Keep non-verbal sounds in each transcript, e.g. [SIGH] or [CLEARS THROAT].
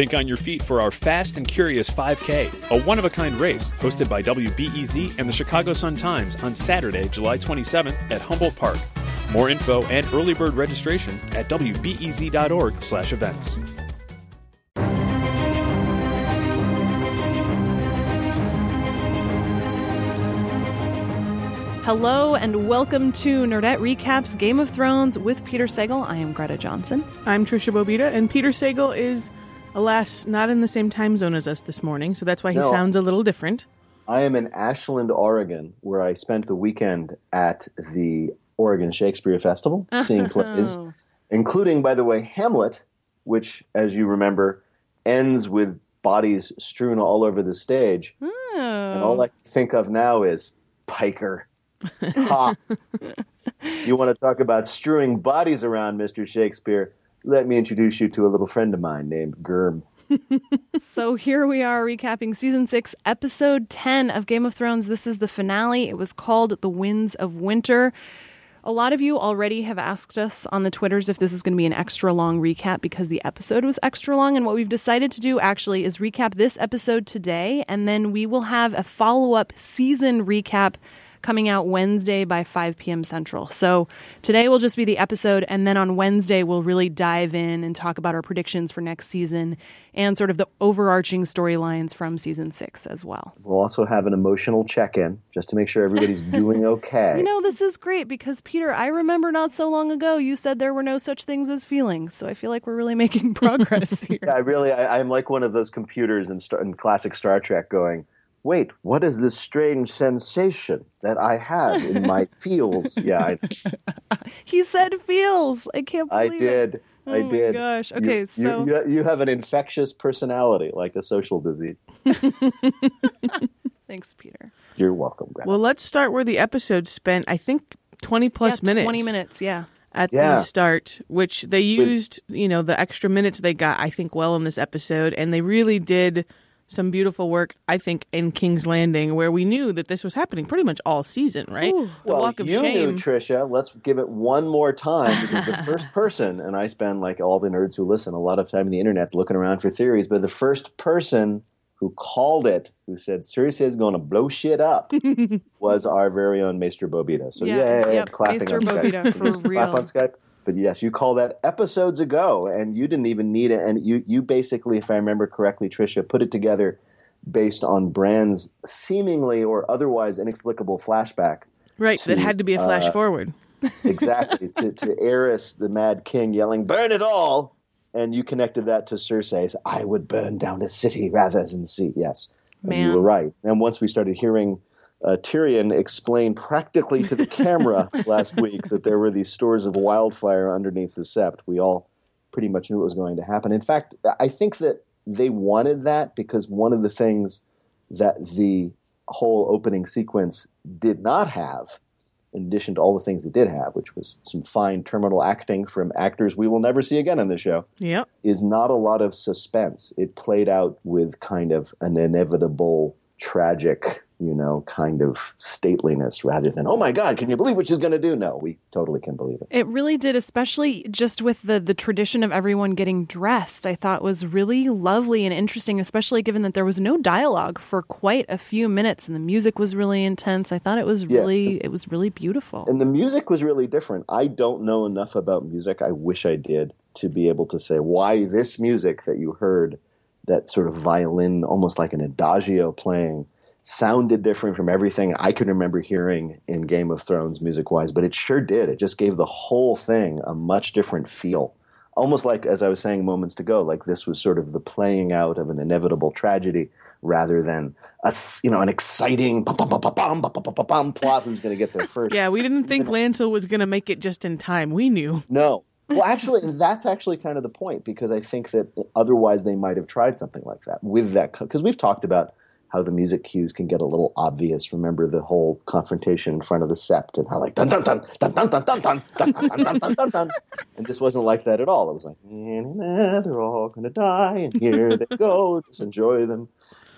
Think on your feet for our Fast and Curious 5K, a one of a kind race hosted by WBEZ and the Chicago Sun Times on Saturday, July 27th at Humboldt Park. More info and early bird registration at wbez.org/events. Hello and welcome to Nerdette Recaps Game of Thrones with Peter Sagal. I am Greta Johnsen. I'm Tricia Bobeda, and Peter Sagal is, alas, not in the same time zone as us this morning, so that's why he No. sounds a little different. I am in Ashland, Oregon, where I spent the weekend at the Oregon Shakespeare Festival, seeing plays, [LAUGHS] Oh. including, by the way, Hamlet, which, as you remember, ends with bodies strewn all over the stage. Oh. And all I can think of now is Piker. Ha! [LAUGHS] you want to talk about strewing bodies around, Mr. Shakespeare? Let me introduce you to a little friend of mine named Germ. [LAUGHS] So here we are recapping season 6, episode 10 of Game of Thrones. This is the finale. It was called The Winds of Winter. A lot of you already have asked us on the Twitters if this is going to be an extra long recap because the episode was extra long. And what we've decided to do actually is recap this episode today, and then we will have a follow up season recap coming out Wednesday by 5 p.m. Central. So today will just be the episode, and then on Wednesday, we'll really dive in and talk about our predictions for next season and sort of the overarching storylines from season six as well. We'll also have an emotional check in just to make sure everybody's [LAUGHS] doing okay. You know, this is great because, Peter, I remember not so long ago you said there were no such things as feelings. So I feel like we're really making [LAUGHS] progress [LAUGHS] here. I really, I, I'm like one of those computers in, in classic Star Trek going, wait, what is this strange sensation that I have in my [LAUGHS] feels? Yeah, I, He said feels. I can't I believe it. I did. I did. Oh my did. gosh. Okay, you, so- You, you have an infectious personality, like a social disease. [LAUGHS] Thanks, Peter. You're welcome, Grandma. Well, let's start where the episode spent, I think, 20 plus yeah, minutes. 20 minutes, yeah. At Yeah. the start, which they used, you know, the extra minutes they got, I think, well in this episode. And they really did some beautiful work, I think, in King's Landing, where we knew that this was happening pretty much all season, right? The well, Walk of you Shame. knew, Tricia. Let's give it one more time because the first [LAUGHS] person, and I spend like all the nerds who listen a lot of time on the internet's looking around for theories, but the first person who called it, who said Cersei is going to blow shit up, [LAUGHS] was our very own Maester Bobeda. So Yeah, yeah, yep, clapping Maester on Skype. For Just Clap on Skype. But yes, you called that episodes ago, and you didn't even need it. And you, you basically, if I remember correctly, Tricia, put it together based on Bran's seemingly or otherwise inexplicable flashback right, that had to be a flash uh, forward. [LAUGHS] exactly to, to Aerys, the Mad King, yelling, "Burn it all!" And you connected that to Cersei's, "I would burn down a city rather than see. Yes, Man. you were right. And once we started hearing uh, Tyrion explain practically to the camera [LAUGHS] last week that there were these stores of wildfire underneath the sept, we all pretty much knew it was going to happen. In fact, I think that they wanted that because one of the things that the whole opening sequence did not have, in addition to all the things it did have, which was some fine terminal acting from actors we will never see again on the show, Yep. is not a lot of suspense. It played out with kind of an inevitable, tragic, you know, kind of stateliness rather than, oh my God, can you believe what she's going to do? No, we totally can believe it. It really did, especially just with the the tradition of everyone getting dressed. I thought was really lovely and interesting, especially given that there was no dialogue for quite a few minutes and the music was really intense. I thought it was Yeah. really it was really beautiful. And the music was really different. I don't know enough about music. I wish I did to be able to say why this music that you heard, that sort of violin, almost like an adagio playing, sounded different from everything I could remember hearing in Game of Thrones music wise, but it sure did. It just gave the whole thing a much different feel. Almost like, as I was saying moments ago, like this was sort of the playing out of an inevitable tragedy rather than a, you know an exciting plot who's going to get there [LAUGHS] first. yeah, we didn't think [LAUGHS] Lancel was going to make it just in time. We knew. No, well, actually, that's actually kind of the point because I think that otherwise they might have tried something like that with that because we've talked about how the music cues can get a little obvious. Remember the whole confrontation in front of the sept and how like dun dun dun dun dun dun dun dun dun dun dun dun dun and this wasn't like that at all. It was like "Na-na-na, they're all gonna die and here they go. Just enjoy them.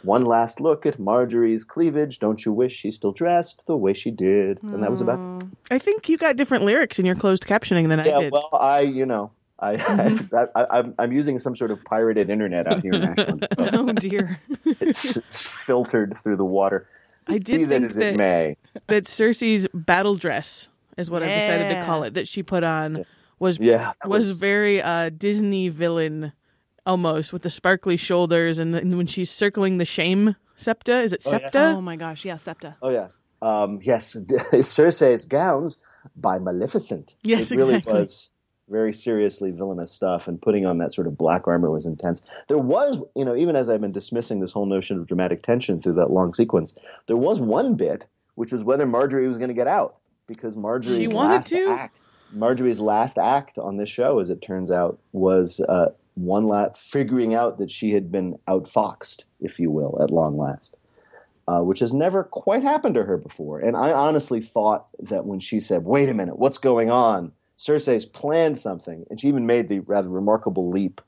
One last look at Margaery's cleavage. Don't you wish she still dressed the way she did? And that was about I think you got different lyrics in your closed captioning than I yeah, did. well, I, you know, I, [LAUGHS] Mm-hmm. I, I, I'm, I'm using some sort of pirated internet out here in Ashland. [LAUGHS] Oh dear. [LAUGHS] it's, it's filtered through the water. I did that think as it that, may. that Cersei's battle dress is what I've decided to call it that she put on was Yeah, was, was- very uh, Disney villain almost with the sparkly shoulders and, then when she's circling the shame septa is it yeah. septa Oh my gosh. Yeah, Septa. Oh yeah. Um, yes, [LAUGHS] Cersei's gowns by Maleficent. Yes, it really exactly. was very seriously villainous stuff, and putting on that sort of black armor was intense. There was, you know, even as I've been dismissing this whole notion of dramatic tension through that long sequence, there was one bit which was whether Margaery was going to get out because Margaery's wanted last to? act, Margaery's last act on this show, as it turns out, was uh, one last figuring out that she had been outfoxed, if you will, at long last uh, which has never quite happened to her before. And I honestly thought that when she said, "Wait a minute, what's going on?" Cersei's planned something, and she even made the rather remarkable leap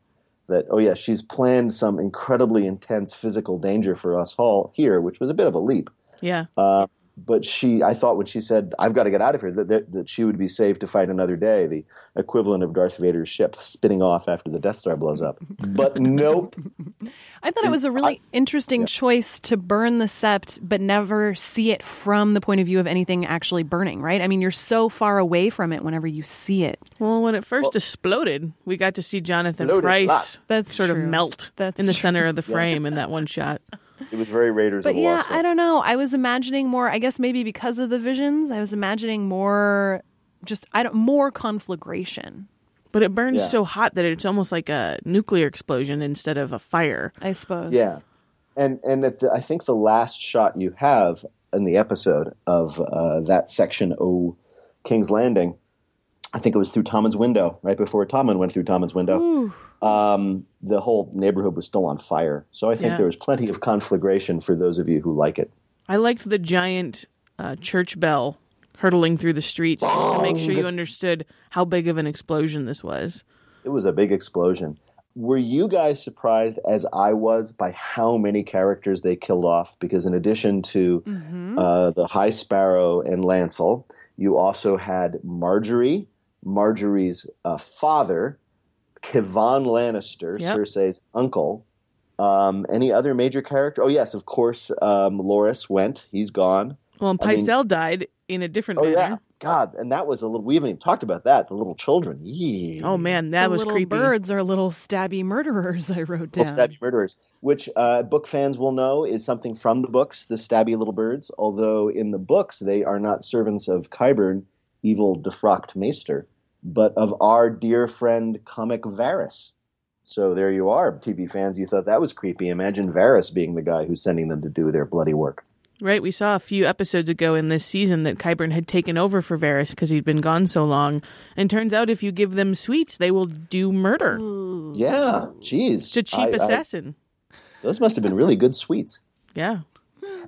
that, "Oh yeah, she's planned some incredibly intense physical danger for us all here," which was a bit of a leap. yeah Uh, but she, I thought when she said, "I've got to get out of here," that, that, that she would be saved to fight another day, the equivalent of Darth Vader's ship spinning off after the Death Star blows up. But [LAUGHS] nope, I thought it was a really interesting choice to burn the sept, but never see it from the point of view of anything actually burning, right? I mean, you're so far away from it whenever you see it. well when it first exploded we got to see Jonathan Exploded Pryce lots. That's sort true. of melt That's in the true. center of the frame in that one shot [LAUGHS] it was very Raiders But of yeah, Lost I don't know. I was imagining more. I guess maybe because of the visions, I was imagining more. Just I don't more conflagration. but it burns Yeah. so hot that it's almost like a nuclear explosion instead of a fire I suppose. Yeah, and and at the, I think the last shot you have in the episode of uh, that section O King's Landing, I think it was through Tommen's window right before Tommen went through Tommen's window. Um, the whole neighborhood was still on fire, so I think Yeah. there was plenty of conflagration for those of you who like it. I liked the giant uh, church bell hurtling through the streets just to make sure you understood how big of an explosion this was. It was a big explosion. Were you guys surprised, as I was, by how many characters they killed off? Because in addition to uh, the High Sparrow and Lancel, you also had Margaery, Margaery's uh, father, Kevan Lannister, Yep. Cersei's uncle. Um, any other major character? Oh yes, of course. Um, Loras went. He's gone. Well, and I mean- Pycelle died in a different Oh manner. yeah, God, and that was a little. We haven't even talked about that. The little children. Yee. Oh man, that the was little creepy. birds are little stabby murderers. [LAUGHS] I wrote down. Little stabby murderers, which uh, book fans will know is something from the books, the stabby little birds. Although in the books they are not servants of Qyburn, evil defrocked maester, but of our dear friend comic Varys. So there you are, TV fans. You thought that was creepy. Imagine Varys being the guy who's sending them to do their bloody work. Right, we saw a few episodes ago in this season that Qyburn had taken over for Varys because he'd been gone so long. And turns out if you give them sweets, they will do murder. Yeah, jeez, It's a cheap I- I- assassin. those must have been really good sweets. Yeah.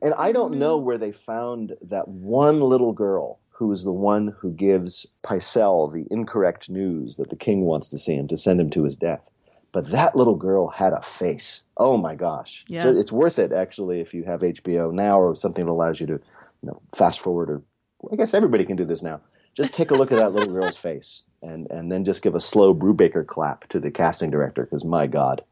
And I don't know where they found that one little girl who is the one who gives Pycelle the incorrect news that the king wants to see him to send him to his death. But that little girl had a face. Oh my gosh. Yeah. So it's worth it actually if you have HBO now or something that allows you to, you know, fast forward or I guess everybody can do this now. Just take a look at that little girl's [LAUGHS] face and and then just give a slow Brubaker clap to the casting director because my god.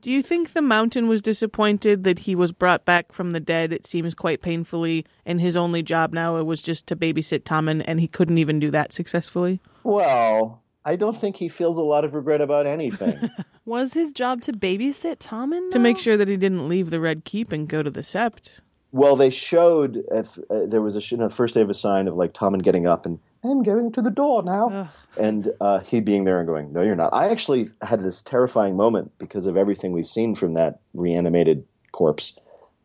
Do you think the mountain was disappointed that he was brought back from the dead? It seems quite painfully, and his only job now was just to babysit Tommen, and he couldn't even do that successfully. Well, I don't think he feels a lot of regret about anything. [LAUGHS] Was his job to babysit Tommen? To make sure that he didn't leave the Red Keep and go to the Sept. Well, they showed if, uh, there was a sh- you know, first day of a sign of like Tommen getting up and I'm going to the door now, and uh, he being there and going, "No, you're not." I actually had this terrifying moment because of everything we've seen from that reanimated corpse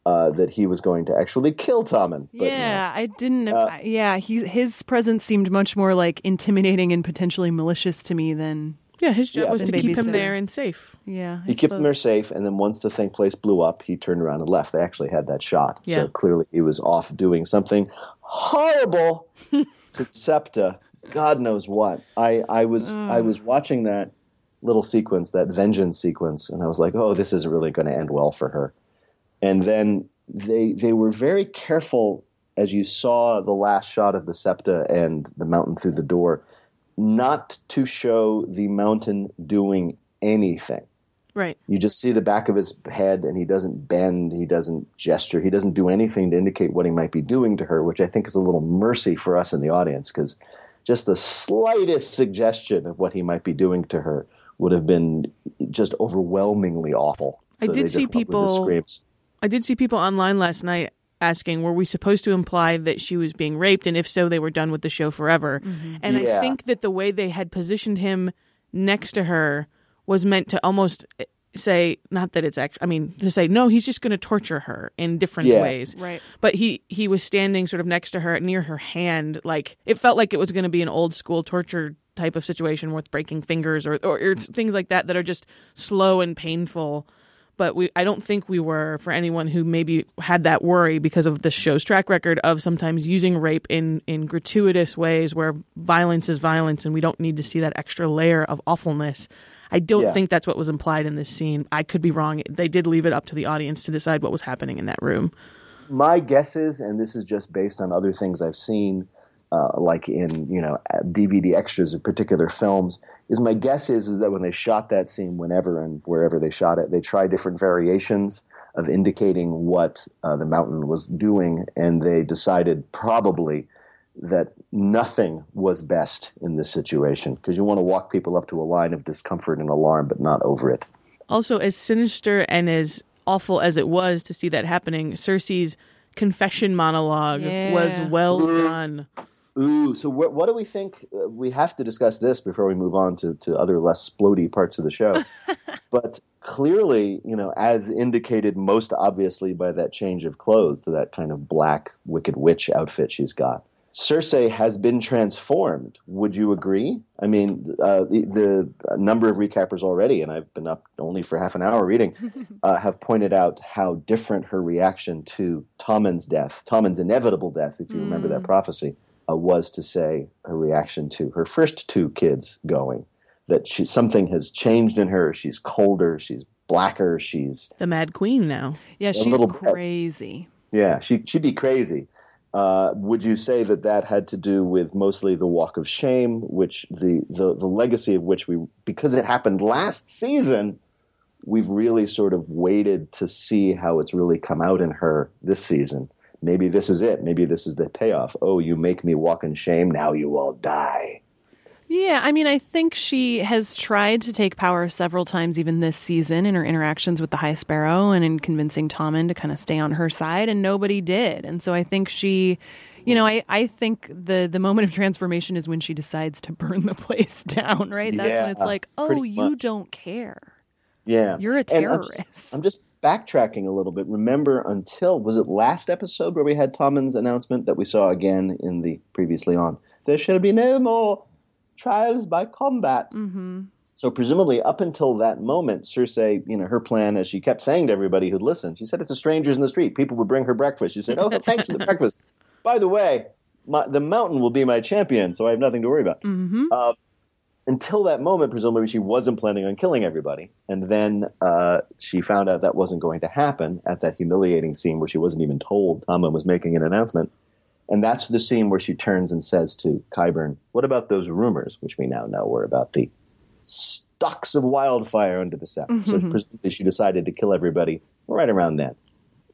uh, that he was going to actually kill Tommen. But, yeah, I didn't. Uh, I- yeah, he his presence seemed much more like intimidating and potentially malicious to me than. Yeah, his job Yeah, was to keep him there and safe. Yeah, I He kept them there safe, and then once the thing place blew up, he turned around and left. They actually had that shot, Yeah. so clearly he was off doing something horrible to [LAUGHS] Septa. God knows what. I, I was I was mm. watching that little sequence, that vengeance sequence, and I was like, oh, this isn't really going to end well for her. And then they they were very careful as you saw the last shot of the Septa and the mountain through the door not to show the mountain doing anything. Right. You just see the back of his head, and he doesn't bend, he doesn't gesture, he doesn't do anything to indicate what he might be doing to her, which I think is a little mercy for us in the audience because just the slightest suggestion of what he might be doing to her would have been just overwhelmingly awful. I did see just went with the people- I did see people online last night asking, were we supposed to imply that she was being raped? And if so, they were done with the show forever. Mm-hmm. And I think that the way they had positioned him next to her was meant to almost eh, say, not that it's actually, I mean, to say, no, he's just going to torture her in different Yeah. ways. Right. But he, he was standing sort of next to her, near her hand. Like, it felt like it was going to be an old school torture type of situation with breaking fingers or, or, or things like that that are just slow and painful but we I don't think we were for anyone who maybe had that worry because of the show's track record of sometimes using rape in in gratuitous ways where violence is violence and we don't need to see that extra layer of awfulness. I don't Yeah. think that's what was implied in this scene. I could be wrong. They did leave it up to the audience to decide what was happening in that room. my guess is, and this is just based on other things I've seen, uh, like in you know DVD extras of particular films, is my guess is is that when they shot that scene, whenever and wherever they shot it, they tried different variations of indicating what uh, the mountain was doing, and they decided probably that nothing was best in this situation because you want to walk people up to a line of discomfort and alarm, but not over it. Also, as sinister and as awful as it was to see that happening, Cersei's confession monologue was well done. Ooh, so what, what do we think? Uh, we have to discuss this before we move on to, to other less splody parts of the show. [LAUGHS] but clearly, you know, as indicated most obviously by that change of clothes to that kind of black Wicked Witch outfit she's got, Cersei has been transformed. Would you agree? I mean, uh, the, the number of recappers already, and I've been up only for half an hour reading, [LAUGHS] uh, have pointed out how different her reaction to Tommen's death, Tommen's inevitable death, if you remember that prophecy, uh, was to say her reaction to her first two kids going. That she, something has changed in her. She's colder. She's blacker. She's The Mad Queen now. Yeah, she's little crazy. yeah. She she'd be crazy. Uh, would you say that that had to do with mostly the walk of shame, which the, the the legacy of which we because it happened last season, we've really sort of waited to see how it's really come out in her this season. Maybe this is it. Maybe this is the payoff. Oh, you make me walk in shame. Now you all die. Yeah, I mean, I think she has tried to take power several times, even this season, in her interactions with the High Sparrow and in convincing Tommen to kind of stay on her side, and nobody did. And so I think she, you know, I, I think the the moment of transformation is when she decides to burn the [LAUGHS] place down, right? That's when it's like, oh, you much. don't care. Yeah, You're a And I'm just- terrorist. I'm just, backtracking a little bit. Remember, until was it last episode where we had Tommen's announcement that we saw again in the previously on? There shall be no more trials by combat. Mm-hmm. So presumably, up until that moment, Cersei, you know, her plan, as she kept saying to everybody who'd listened, she said it to strangers in the street. People would bring her breakfast. She said, "Oh, thanks for the [LAUGHS] breakfast. By the way, my, the mountain will be my champion, so I have nothing to worry about." Uh, until that moment, presumably she wasn't planning on killing everybody. And then uh, she found out that wasn't going to happen at that humiliating scene where she wasn't even told Tommen was making an announcement. And that's the scene where she turns and says to Qyburn, What about those rumors, which we now know were about the stocks of wildfire under the south? So mm-hmm. presumably she decided to kill everybody right around then.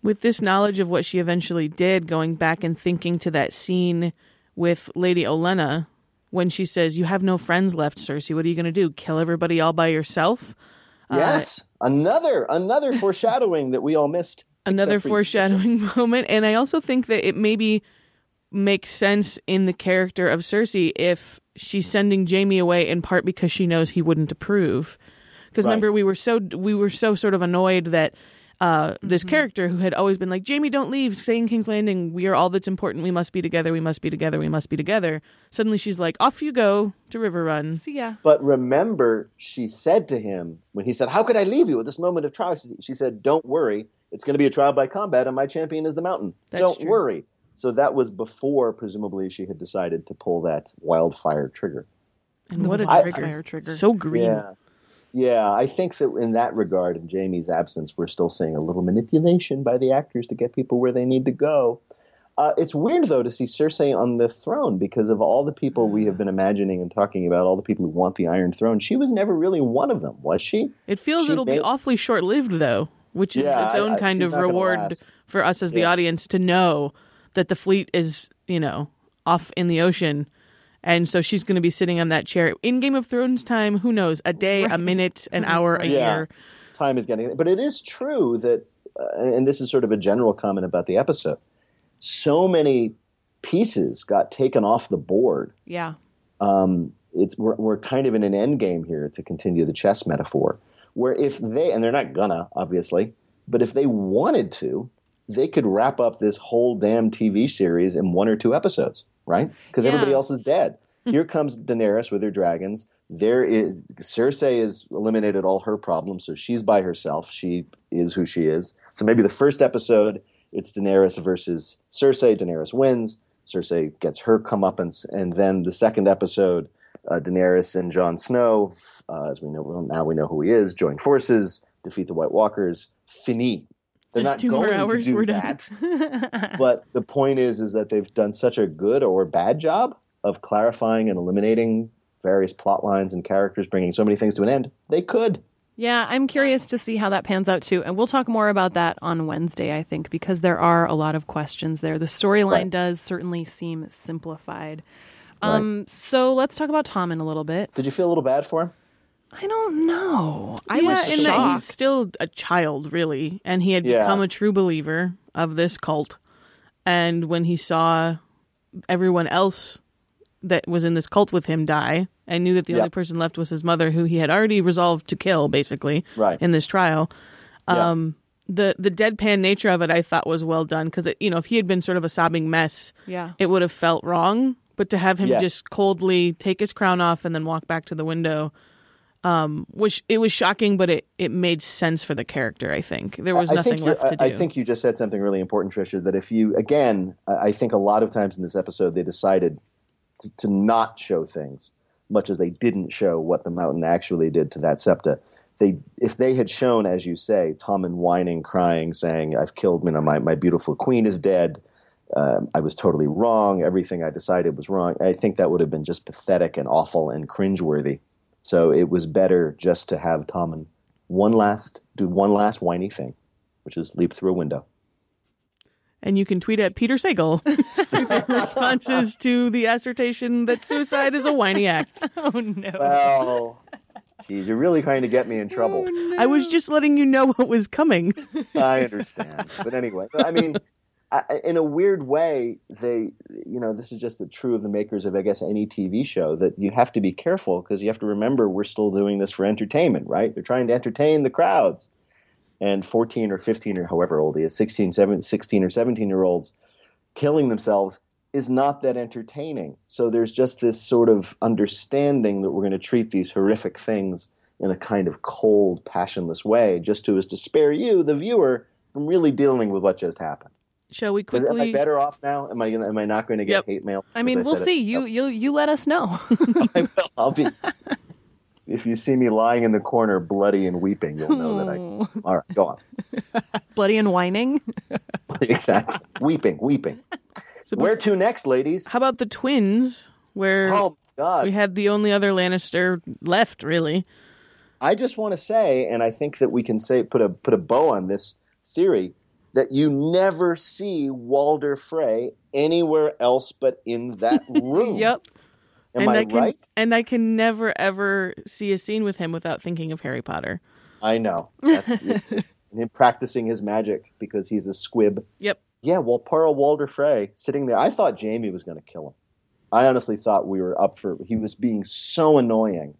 with this knowledge of what she eventually did, going back and thinking to that scene with Lady Olenna when she says, "You have no friends left, Cersei. What are you going to do? Kill everybody all by yourself?" Uh, yes, another another [LAUGHS] foreshadowing that we all missed. Another except for you. foreshadowing [LAUGHS] moment, and I also think that it maybe makes sense in the character of Cersei if she's sending Jaime away in part because she knows he wouldn't approve. Because Right. remember, we were so we were so sort of annoyed that uh, this character who had always been like, Jaime, don't leave, stay in King's Landing. We are all that's important. We must be together. We must be together. We must be together. Suddenly, she's like, off you go to Riverrun. See ya. But remember, she said to him when he said, "How could I leave you at this moment of trial?" She- She said, "Don't worry. It's going to be a trial by combat, and my champion is the mountain. That's Don't true. worry." So that was before, presumably, she had decided to pull that wildfire trigger. And what a trigger. Fire trigger. So green. Yeah, yeah. I think that in that regard, in Jaime's absence, we're still seeing a little manipulation by the actors to get people where they need to go. Uh, it's weird though to see Cersei on the throne because of all the people we have been imagining and talking about, all the people who want the Iron Throne. She was never really one of them, was she? It feels She it'll be awfully short lived though, which is Yeah, its own I- kind of reward for us as the audience to know that the fleet is, you know, off in the ocean. And so she's going to be sitting on that chair in Game of Thrones time. Who knows? A day, a minute, an hour, a Yeah. year. Time is getting, but it is true that, uh, and this is sort of a general comment about the episode. So many pieces got taken off the board Yeah. um, it's we're, we're kind of in an end game here to continue the chess metaphor where if they and they're not gonna obviously but if they wanted to they could wrap up this whole damn tv series in one or two episodes right? Because Yeah. everybody else is dead. [LAUGHS] Here comes daenerys with her dragons. There is cersei has eliminated all her problems so she's by herself. She is who she is. So maybe the first episode it's daenerys versus cersei. Daenerys wins. Cersei gets her comeuppance, and then the second episode, uh, Daenerys and Jon Snow, uh, as we know, well, now we know who he is, join forces, defeat the White Walkers. Fini. They're Just not two going more hours, to do we're done. that. [LAUGHS] but the point is, is that they've done such a good or bad job of clarifying and eliminating various plot lines and characters, bringing so many things to an end. They could. Yeah, I'm curious to see how that pans out too. And we'll talk more about that on Wednesday, I think, because there are a lot of questions there. The storyline Right. does certainly seem simplified. Um, so let's talk about Tommen a little bit. Did you feel a little bad for him? I don't know. I yeah, was in that he's still a child, really, and he had Yeah. become a true believer of this cult. And when he saw everyone else that was in this cult with him die, and knew that the Yeah. only person left was his mother, who he had already resolved to kill, basically, Right. in this trial. Yeah. Um, the the deadpan nature of it, I thought, was well done because you know if he had been sort of a sobbing mess, Yeah. it would have felt wrong. But to have him Yes. just coldly take his crown off and then walk back to the window, um, which it was shocking, but it, it made sense for the character. I think there was I nothing left to do. I think you just said something really important, Tricia. That if you, again, I think a lot of times in this episode they decided to, to not show things, much as they didn't show what the mountain actually did to that septa. They, if they had shown, as you say, Tommen whining, crying, saying, "I've killed, you know, my my beautiful queen is dead. Um, I was totally wrong. Everything I decided was wrong." I think that would have been just pathetic and awful and cringeworthy. So it was better just to have Tommen one last do one last whiny thing, which is leap through a window. and you can tweet at Peter Sagal [LAUGHS] [LAUGHS] responses to the assertion that suicide is a whiny act. [LAUGHS] Oh no. Well, geez, you're really trying to get me in oh, trouble. I was just letting you know what was coming. I understand, but anyway, I mean, I, in a weird way, they, you know, this is just the true of the makers of, I guess, any TV show that you have to be careful because you have to remember we're still doing this for entertainment, right? They're trying to entertain the crowds. And 14 or 15 or however old he is, 16, 17, 16 or 17 year olds killing themselves is not that entertaining. So there's just this sort of understanding that we're going to treat these horrific things in a kind of cold, passionless way, just to as to spare you, the viewer, from really dealing with what just happened. Shall we Is, am I quickly? better off now? Am I gonna, am I not going to get Yep. hate mail? I mean, because we'll said it? see. You oh. you you let us know. [LAUGHS] I will. I'll be. [LAUGHS] If you see me lying in the corner, bloody and weeping, you'll know that I. Hmm. All right, go on. [LAUGHS] Bloody and whining. exactly. Weeping, weeping. So Where to next, ladies? How about the twins? Where Oh my God! we had the only other Lannister left, really. I just want to say, and I think that we can say put a put a bow on this theory that you never see Walder Frey anywhere else but in that [LAUGHS] room. yep. Am and I, can right? and I can never ever see a scene with him without thinking of Harry Potter. I know. That's [LAUGHS] him practicing his magic because he's a squib. Yep. Yeah, well, poor Walder Frey sitting there. I thought Jaime was going to kill him. I honestly thought we were up for. He was being so annoying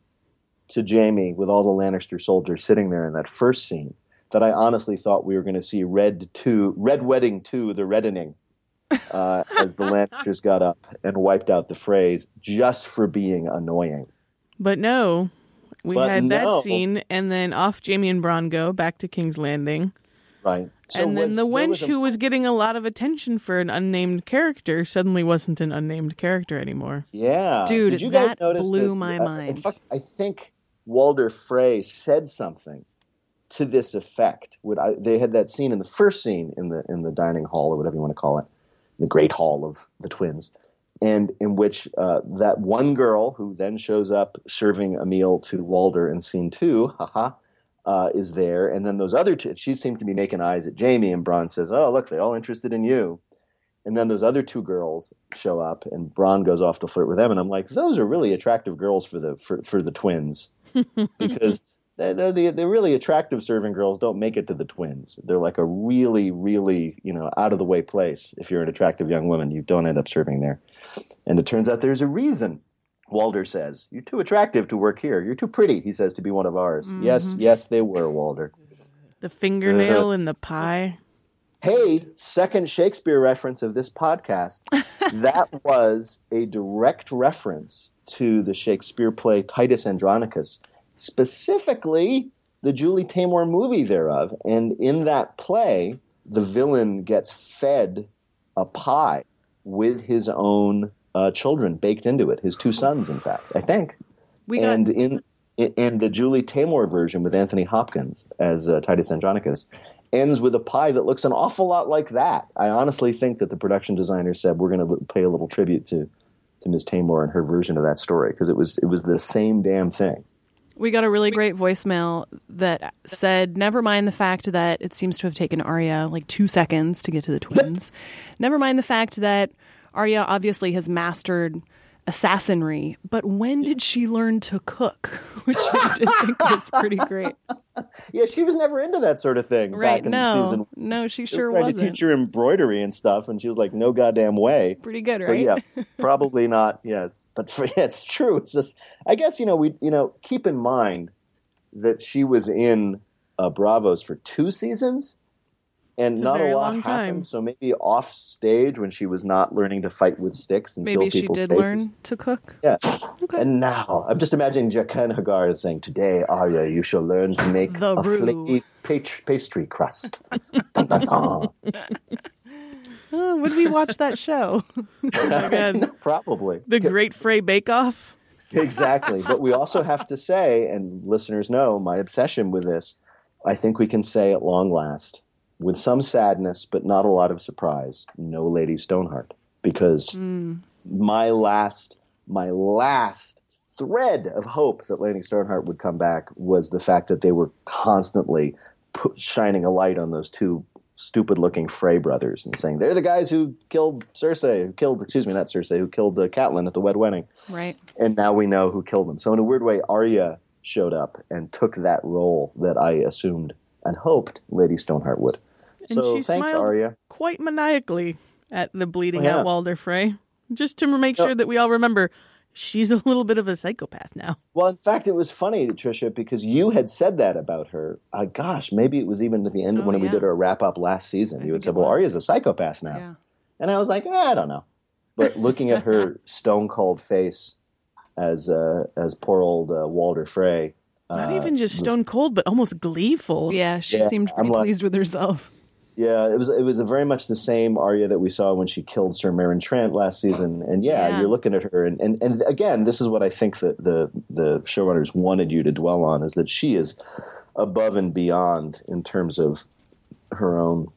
to Jaime with all the Lannister soldiers sitting there in that first scene that I honestly thought we were going to see Red Two, Red Wedding Two, the reddening, uh, as the [LAUGHS] Lannisters got up and wiped out the Freys just for being annoying. But no, we But had that scene, and then off Jaime and Bronn go back to King's Landing, Right. So and then was- the there was wench a- who was getting a lot of attention for an unnamed character suddenly wasn't an unnamed character anymore. Yeah, Dude, Did you guys notice blew that- my uh, In mind. fact, I think Walder Frey said something to this effect. Would I, they had that scene in the first scene in the in the dining hall or whatever you want to call it, the Great Hall of the twins, and in which uh, that one girl who then shows up serving a meal to Walder in scene two, haha, uh, is there, and then those other two, she seems to be making eyes at Jaime, and Bronn says, "Oh, look, they're all interested in you." And then those other two girls show up, and Bronn goes off to flirt with them, and I'm like, those are really attractive girls for the for, for the twins, [LAUGHS] because they're, they're, the, really attractive serving girls don't make it to the twins. They're like a really, really you know out of the way place. If you're an attractive young woman, you don't end up serving there. And it turns out there's a reason. Walder says, "You're too attractive to work here. You're too pretty." He says to be one of ours. Mm-hmm. Yes, yes, they were Walder. The fingernail in the pie. Hey, second Shakespeare reference of this podcast. [LAUGHS] that was a direct reference to the Shakespeare play Titus Andronicus, specifically the Julie Taymor movie thereof. And in that play, the villain gets fed a pie with his own uh, children baked into it, his two sons, in fact, I think. We got and in in the Julie Taymor version with Anthony Hopkins as uh, Titus Andronicus ends with a pie that looks an awful lot like that. I honestly think that the production designer said we're going to pay a little tribute to to Ms. Taymor and her version of that story because it was it was the same damn thing. We got a really great voicemail that said, "Never mind the fact that it seems to have taken Arya like two seconds to get to the twins. Never mind the fact that Arya obviously has mastered assassinry, but when did she learn to cook?" [LAUGHS] Which I did think was pretty great. [LAUGHS] [LAUGHS] Yeah, she was never into that sort of thing Right? No, no, she sure were trying wasn't. to teach her embroidery and stuff, and she was like, "No goddamn way." Pretty good, So right? yeah, [LAUGHS] probably not. Yes, but for, [LAUGHS] yeah, it's true. It's just, I guess you know we you know keep in mind that she was in uh, Braavos for two seasons, and It's not a very lot long happened. time. So maybe off stage when she was not learning to fight with sticks and Maybe steal she did faces. learn to cook. Yeah. Okay. And now I'm just imagining Jaqen H'ghar saying, "Today, Arya, you shall learn to make The a roux." flaky pa- pastry crust." Dun, dun, dun. Oh, would we watch that show? [LAUGHS] Again, Probably. the Great Frey Bake Off. exactly. But we also have to say, and listeners know my obsession with this, I think we can say at long last, with some sadness, but not a lot of surprise, no Lady Stoneheart. Because my last, my last thread of hope that Lady Stoneheart would come back was the fact that they were constantly pu- shining a light on those two stupid looking Frey brothers and saying, they're the guys who killed Cersei, who killed, excuse me, not Cersei, who killed uh, Catelyn at the Wed Wedding right. and now we know who killed them. So in a weird way, Arya showed up and took that role that I assumed and hoped Lady Stoneheart would. And so she thanks, smiled Arya. quite maniacally at the bleeding Oh, yeah. out Walder Frey. Just to make sure that we all remember she's a little bit of a psychopath now. Well, in fact, it was funny, Tricia, because you had said that about her. Uh, gosh, maybe it was even at the end Oh, when we did our wrap up last season. you had think said, "Well, was. Arya's a psychopath now," Yeah. and I was like, eh, "I don't know." But looking at her [LAUGHS] stone cold face as uh, as poor old uh, Walder Frey, Not uh, even just stone cold, but almost gleeful. Yeah, she Yeah, seemed pretty like- pleased with herself. Yeah, it was it was a very much the same Arya that we saw when she killed Sir Meryn Trent last season. And yeah, Yeah. you're looking at her and, and, and again, this is what I think that the the showrunners wanted you to dwell on is that she is above and beyond in terms of her own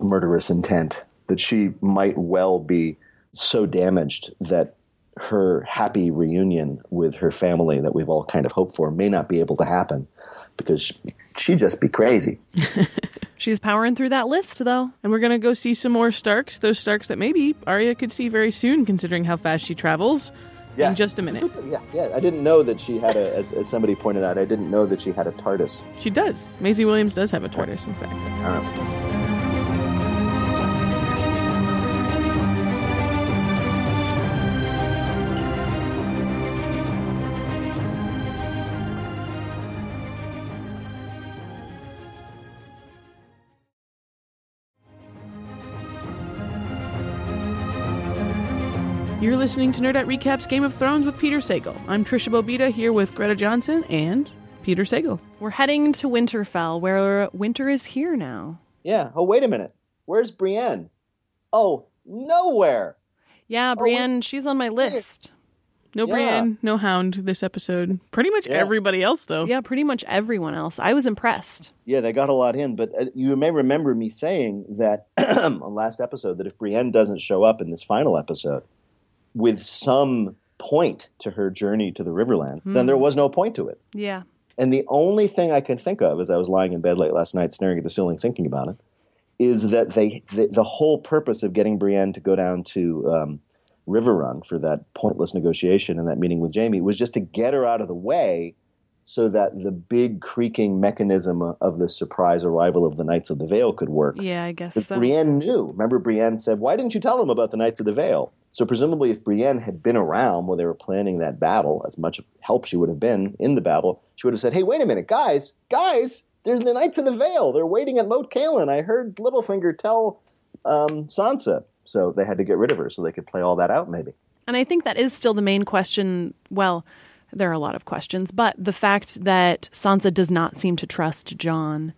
murderous intent. That she might well be so damaged that her happy reunion with her family that we've all kind of hoped for may not be able to happen because she'd just be crazy. [LAUGHS] She's powering through that list, though. And we're going to go see some more Starks, those Starks that maybe Arya could see very soon, considering how fast she travels. In just a minute. Yeah, yeah. I didn't know that she had a, as, as somebody pointed out, I didn't know that she had a TARDIS. She does. Maisie Williams does have a tortoise, in fact. Uh, You're listening to Nerdette Recaps Game of Thrones with Peter Sagal. I'm Tricia Bobeda here with Greta Johnsen and Peter Sagal. We're heading to Winterfell, where winter is here now. yeah. Oh, wait a minute. Where's Brienne? Oh, nowhere. Yeah, wait, Brienne, she's on my sick. list. No Yeah. Brienne, no Hound this episode. Pretty much Yeah. everybody else, though. Yeah, pretty much everyone else. I was impressed. Yeah, they got a lot in, but uh, you may remember me saying that [CLEARS THROAT] on last episode that if Brienne doesn't show up in this final episode with some point to her journey to the Riverlands, then there was no point to it. Yeah. And the only thing I can think of as I was lying in bed late last night, staring at the ceiling, thinking about it, is that they the, the whole purpose of getting Brienne to go down to um, Riverrun for that pointless negotiation and that meeting with Jaime was just to get her out of the way, so that the big creaking mechanism of the surprise arrival of the Knights of the Vale could work. Yeah, I guess so. Brienne knew. Remember, Brienne said, "Why didn't you tell him about the Knights of the Vale?" So presumably, if Brienne had been around when they were planning that battle, as much help she would have been in the battle, she would have said, "Hey, wait a minute, guys, guys! There's the Knights of the Vale. They're waiting at Moat Cailin. I heard Littlefinger tell um, Sansa." So they had to get rid of her so they could play all that out, maybe. And I think that is still the main question. Well, there are a lot of questions, but the fact that Sansa does not seem to trust Jon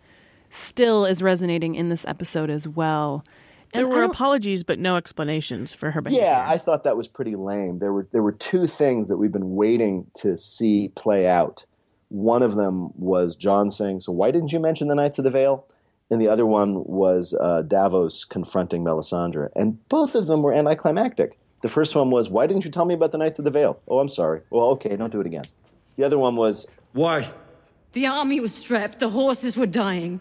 still is resonating in this episode as well. There were apologies, but no explanations for her behavior. Yeah, I thought that was pretty lame. There were there were two things that we've been waiting to see play out. One of them was Jon saying, "So why didn't you mention the Knights of the Vale?" And the other one was uh, Davos confronting Melisandre, and both of them were anticlimactic. The first one was, "Why didn't you tell me about the Knights of the Vale?" Oh, I'm sorry. Well, okay, don't do it again. The other one was, Why? The army was strapped, the horses were dying.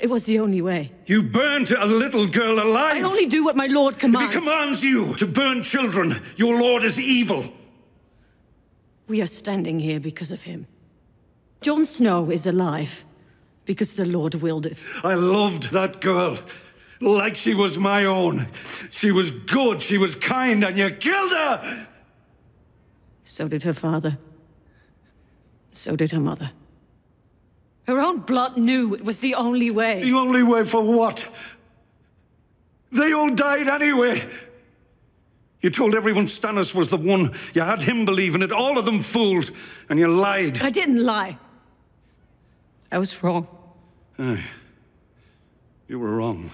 It was the only way. You burned a little girl alive. I only do what my lord If commands. he commands you to burn children, your lord is evil. We are standing here because of him. Jon Snow is alive because the Lord willed it. I loved that girl like she was my own. She was good, she was kind, and you killed her! So did her father. So did her mother. Her own blood knew it was the only way. The only way for what? They all died anyway. You told everyone Stannis was the one. You had him believe in it. All of them fooled. And you lied. I didn't lie. I was wrong. You were wrong.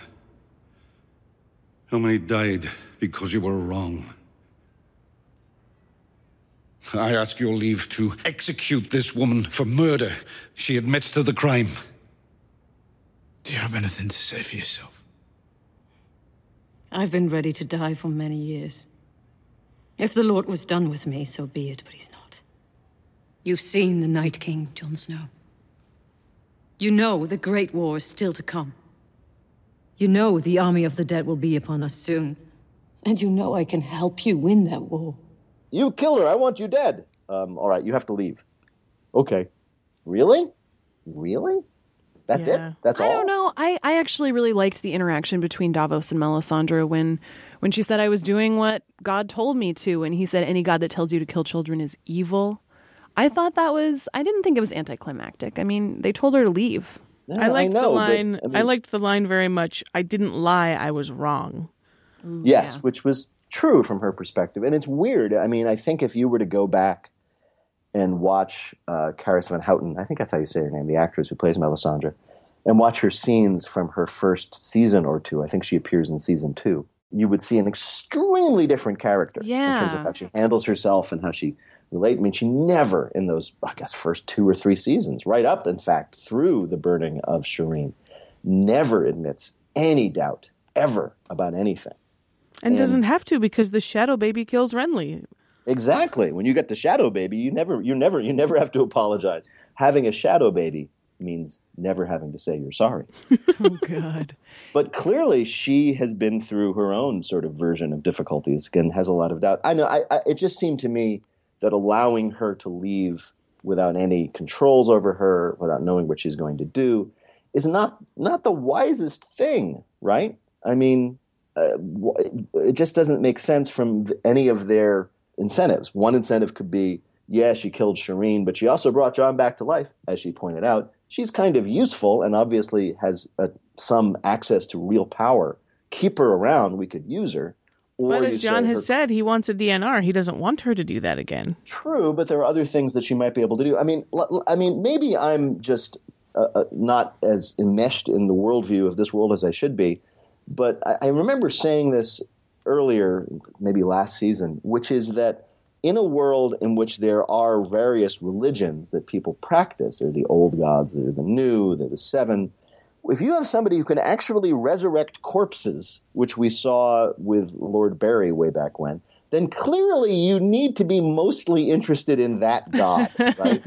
How many died because you were wrong? I ask your leave to execute this woman for murder. She admits to the crime. Do you have anything to say for yourself? I've been ready to die for many years. If the Lord was done with me, so be it, but he's not. You've seen the Night King, Jon Snow. You know the Great War is still to come. You know the army of the dead will be upon us soon. And you know I can help you win that war. "You killed her. I want you dead." Um, all right, you have to leave. Okay. Really? Really? That's Yeah. it. That's all. I don't know. I, I actually really liked the interaction between Davos and Melisandre when when she said I was doing what God told me to, and he said any God that tells you to kill children is evil. I thought that was. I didn't think it was anticlimactic. I mean, they told her to leave. Yeah, I liked know, the but, line. I, mean- liked the line very much. I didn't lie. I was wrong. Yes, Yeah. which was true from her perspective. And it's weird. I mean, I think if you were to go back and watch uh, Carice Van Houten, I think that's how you say her name, the actress who plays Melisandre, and watch her scenes from her first season or two, I think she appears in season two, you would see an extremely different character yeah. in terms of how she handles herself and how she relates. I mean, she never, in those, I guess, first two or three seasons, right up, in fact, through the burning of Shireen, never admits any doubt ever about anything. And, And- doesn't have to because the shadow baby kills Renly. Exactly. When you get the shadow baby, you never, you never, you never have to apologize. Having a shadow baby means never having to say you're sorry. [LAUGHS] Oh God. But clearly, she has been through her own sort of version of difficulties and has a lot of doubt. I know. I, I, it just seemed to me that allowing her to leave without any controls over her, without knowing what she's going to do, is not not the wisest thing, right? I mean, uh, it just doesn't make sense from any of their incentives. One incentive could be, yeah, she killed Shireen, but she also brought Jon back to life, as she pointed out. She's kind of useful and obviously has uh some access to real power. Keep her around, we could use her. Or But as Jon has her- said, he wants a DNR. He doesn't want her to do that again. True, but there are other things that she might be able to do. I mean, l- l- I mean, maybe I'm just uh, uh, not as enmeshed in the worldview of this world as I should be. But I, I remember saying this earlier, maybe last season, which is that in a world in which there are various religions that people practice, there are the old gods, there are the new, there are the seven. If you have somebody who can actually resurrect corpses, which we saw with Lord Beric way back when, then clearly you need to be mostly interested in that god, [LAUGHS] right?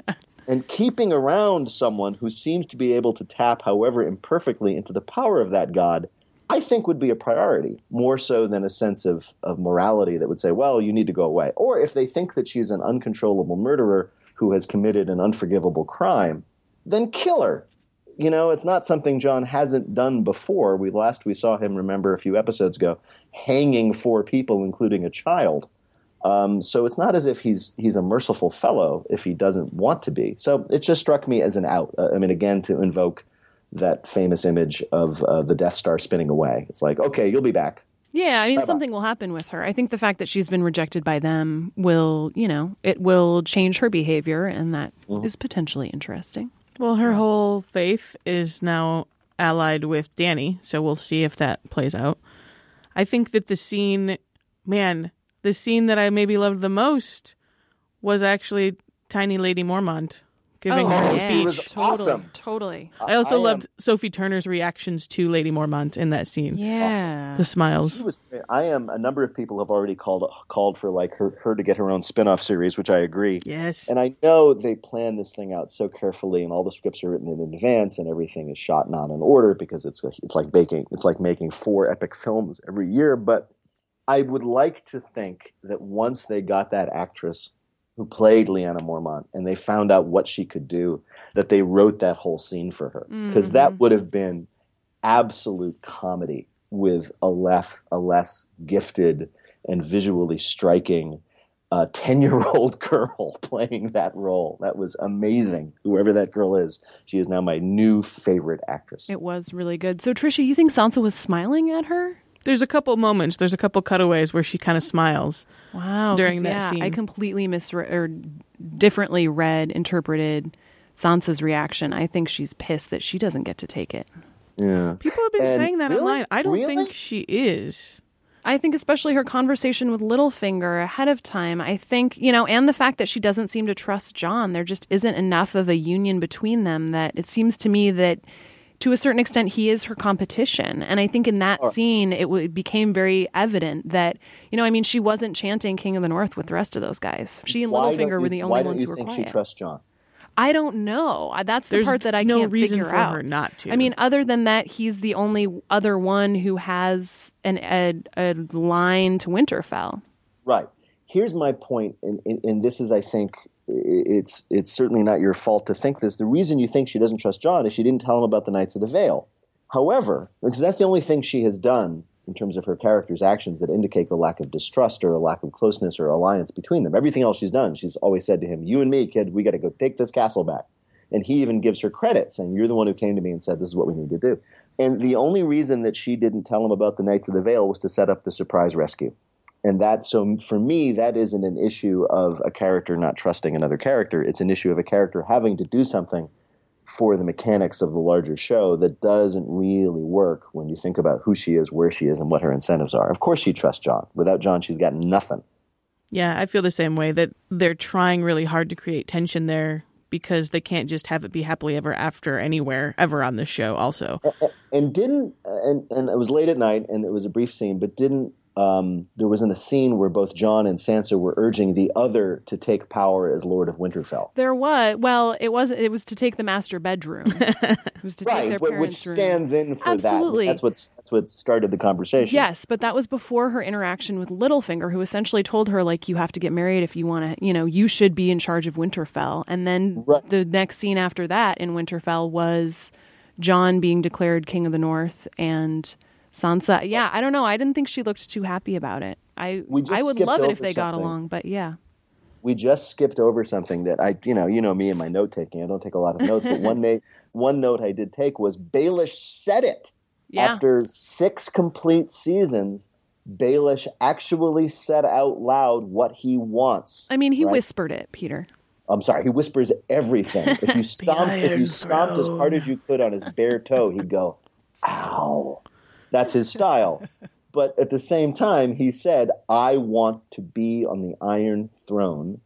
and keeping around someone who seems to be able to tap, however imperfectly, into the power of that god I think would be a priority more so than a sense of, of morality that would say, well, you need to go away. Or if they think that she's an uncontrollable murderer who has committed an unforgivable crime, then kill her. You know, it's not something Jon hasn't done before. We last we saw him, remember a few episodes ago, hanging four people, including a child. Um, so it's not as if he's he's a merciful fellow if he doesn't want to be. So it just struck me as an out. Uh, I mean, again, to invoke that famous image of uh, the Death Star spinning away. It's like, okay, you'll be back. Yeah, I mean, Bye-bye. something will happen with her. I think the fact that she's been rejected by them will, you know, it will change her behavior, and that mm-hmm. is potentially interesting. Well, her whole faith is now allied with Dany, so we'll see if that plays out. I think that the scene, man, the scene that I maybe loved the most was actually Tiny Lady Mormont giving oh, her yeah. speech. was totally, awesome. Totally. I also I loved am, Sophie Turner's reactions to Lady Mormont in that scene. Yeah, awesome. the smiles. Was, I am. A number of people have already called called for like her, her to get her own spin off series, which I agree. Yes, and I know they plan this thing out so carefully, and all the scripts are written in advance, and everything is shot not in order because it's it's like baking. It's like making four epic films every year, but. I would like to think that once they got that actress who played Lyanna Mormont, and they found out what she could do, that they wrote that whole scene for her because mm-hmm. that would have been absolute comedy with a less a less gifted and visually striking uh, [LAUGHS] 10 year old girl [LAUGHS] playing that role. That was amazing. Whoever that girl is, she is now my new favorite actress. It was really good. So, Tricia, you think Sansa was smiling at her? There's a couple moments. There's a couple cutaways where she kind of smiles. Wow, during that yeah, scene, I completely misread or differently read, interpreted Sansa's reaction. I think she's pissed that she doesn't get to take it. Yeah, people have been and saying that really? online. I don't really? think she is. I think especially her conversation with Littlefinger ahead of time. I think, you know, and the fact that she doesn't seem to trust Jon. There just isn't enough of a union between them that it seems to me that to a certain extent, he is her competition. And I think in that scene, it, w- it became very evident that, you know, I mean, she wasn't chanting King of the North with the rest of those guys. She and why Littlefinger you, were the only ones who were quiet. Why don't you think she trusts Jon? I don't know. That's the There's part that I no can't reason figure for out. her not to. I mean, other than that, he's the only other one who has an a, a line to Winterfell. Right. Here's my point, and, and, and this is, I think, it's it's certainly not your fault to think this. The reason you think she doesn't trust Jon is she didn't tell him about the Knights of the Vale. However, because that's the only thing she has done in terms of her character's actions that indicate a lack of distrust or a lack of closeness or alliance between them. Everything else she's done, she's always said to him, You and me, kid, we got to go take this castle back. And he even gives her credit, saying, You're the one who came to me and said, This is what we need to do. And the only reason that she didn't tell him about the Knights of the Vale was to set up the surprise rescue. And that, so for me, that isn't an issue of a character not trusting another character. It's an issue of a character having to do something for the mechanics of the larger show that doesn't really work when you think about who she is, where she is, and what her incentives are. Of course, she trusts Jon Without Jon she's got nothing. Yeah, I feel the same way that they're trying really hard to create tension there because they can't just have it be happily ever after anywhere ever on this show also and, and didn't and and it was late at night and it was a brief scene but didn't um, there wasn't a scene where both Jon and Sansa were urging the other to take power as Lord of Winterfell. There was well, it was it was to take the master bedroom. [LAUGHS] it was to right, take their parents' which stands room. in for Absolutely. that. That's what's that's what started the conversation. Yes, but that was before her interaction with Littlefinger, who essentially told her like, "You have to get married if you want to. You know, you should be in charge of Winterfell." And then right. the next scene after that in Winterfell was Jon being declared King of the North and Sansa, yeah, I don't know. I didn't think she looked too happy about it. I I would love it if they got along, but yeah. We just skipped over something that I, you know, you know me and my note taking. I don't take a lot of notes, but one [LAUGHS] note, one note I did take was Baelish said it. Yeah. After six complete seasons, Baelish actually said out loud what he wants. I mean, he right? whispered it, Peter. I'm sorry, he whispers everything. If you [LAUGHS] stomped, if you stomped as hard as you could on his bare toe, he'd go, "Ow." That's his style. but at the same time, he said, "I want to be on the Iron Throne,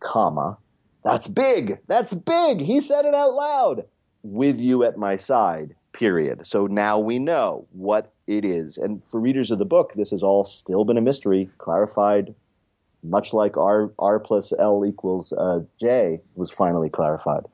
comma. That's big. That's big." He said it out loud. With you at my side. Period. So now we know what it is, and for readers of the book, this has all still been a mystery, clarified much like R R plus L equals uh, J was finally clarified.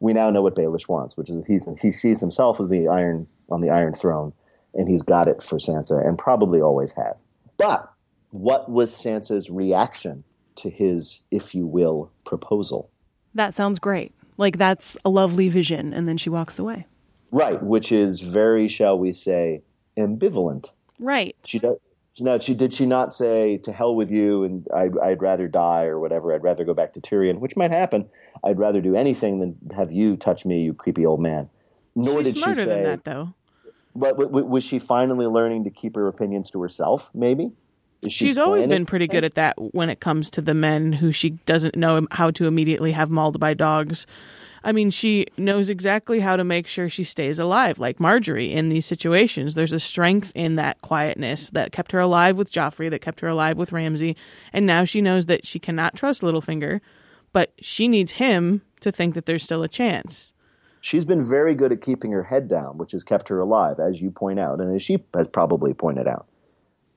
We now know what Baelish wants, which is he's, he sees himself as the iron on the Iron Throne, and he's got it for Sansa, and probably always has. But what was Sansa's reaction to his, if you will, proposal? That sounds great. Like that's a lovely vision, and then she walks away. Right, which is very, shall we say, ambivalent. Right. She does. No, she did she not say to hell with you and I'd, I'd rather die or whatever. I'd rather go back to Tyrion, which might happen. I'd rather do anything than have you touch me, you creepy old man. Nor She's did she say. than that, though. But w- w- was she finally learning to keep her opinions to herself? Maybe. Is she She's always been pretty good at that when it comes to the men who she doesn't know how to immediately have mauled by dogs. I mean, she knows exactly how to make sure she stays alive, like Margaery in these situations. There's a strength in that quietness that kept her alive with Joffrey, that kept her alive with Ramsay, and now she knows that she cannot trust Littlefinger, but she needs him to think that there's still a chance. She's been very good at keeping her head down, which has kept her alive, as you point out, and as she has probably pointed out.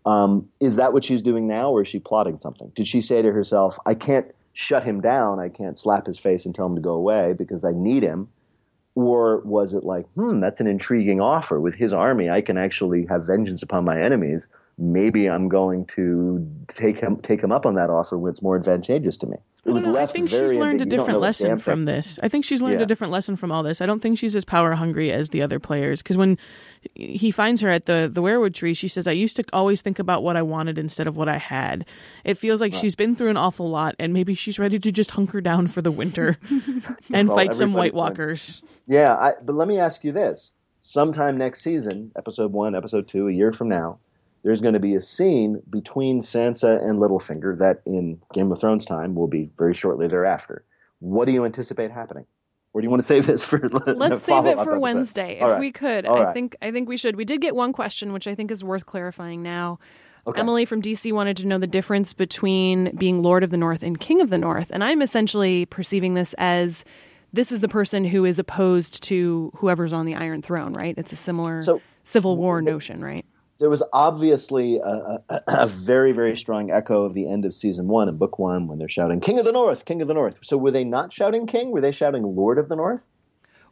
Um, is that what she's doing now, or is she plotting something? Did she say to herself, I can't shut him down, I can't slap his face and tell him to go away because I need him? Or was it like, hmm, that's an intriguing offer. With his army, I can actually have vengeance upon my enemies. Maybe I'm going to take him take him up on that offer when it's more advantageous to me. It was know. I think she's learned a ambiguous. You don't know different lesson from this. I think she's learned Yeah. a different lesson from all this. I don't think she's as power hungry as the other players. Because when he finds her at the the weirwood tree, she says, "I used to always think about what I wanted instead of what I had." It feels like she's been through an awful lot, and maybe she's ready to just hunker down for the winter [LAUGHS] and Well, fight some White Walkers. Yeah, I, but let me ask you this: sometime next season, episode one, episode two, a year from now, there's going to be a scene between Sansa and Littlefinger that, in Game of Thrones time, will be very shortly thereafter. What do you anticipate happening? Or do you want to save this for? Let's [LAUGHS] save it for Wednesday if we could. All I right. think I think we should. We did get one question which I think is worth clarifying now. Okay. Emily from DC wanted to know the difference between being Lord of the North and King of the North, and I'm essentially perceiving this as this is the person who is opposed to whoever's on the Iron Throne, right? It's a similar So- Civil War notion, right? There was obviously a, a, [CLEARS THROAT] a very, very strong echo of the end of season one and book one when they're shouting "King of the North, King of the North." So were they not shouting "King"? Were they shouting "Lord of the North"?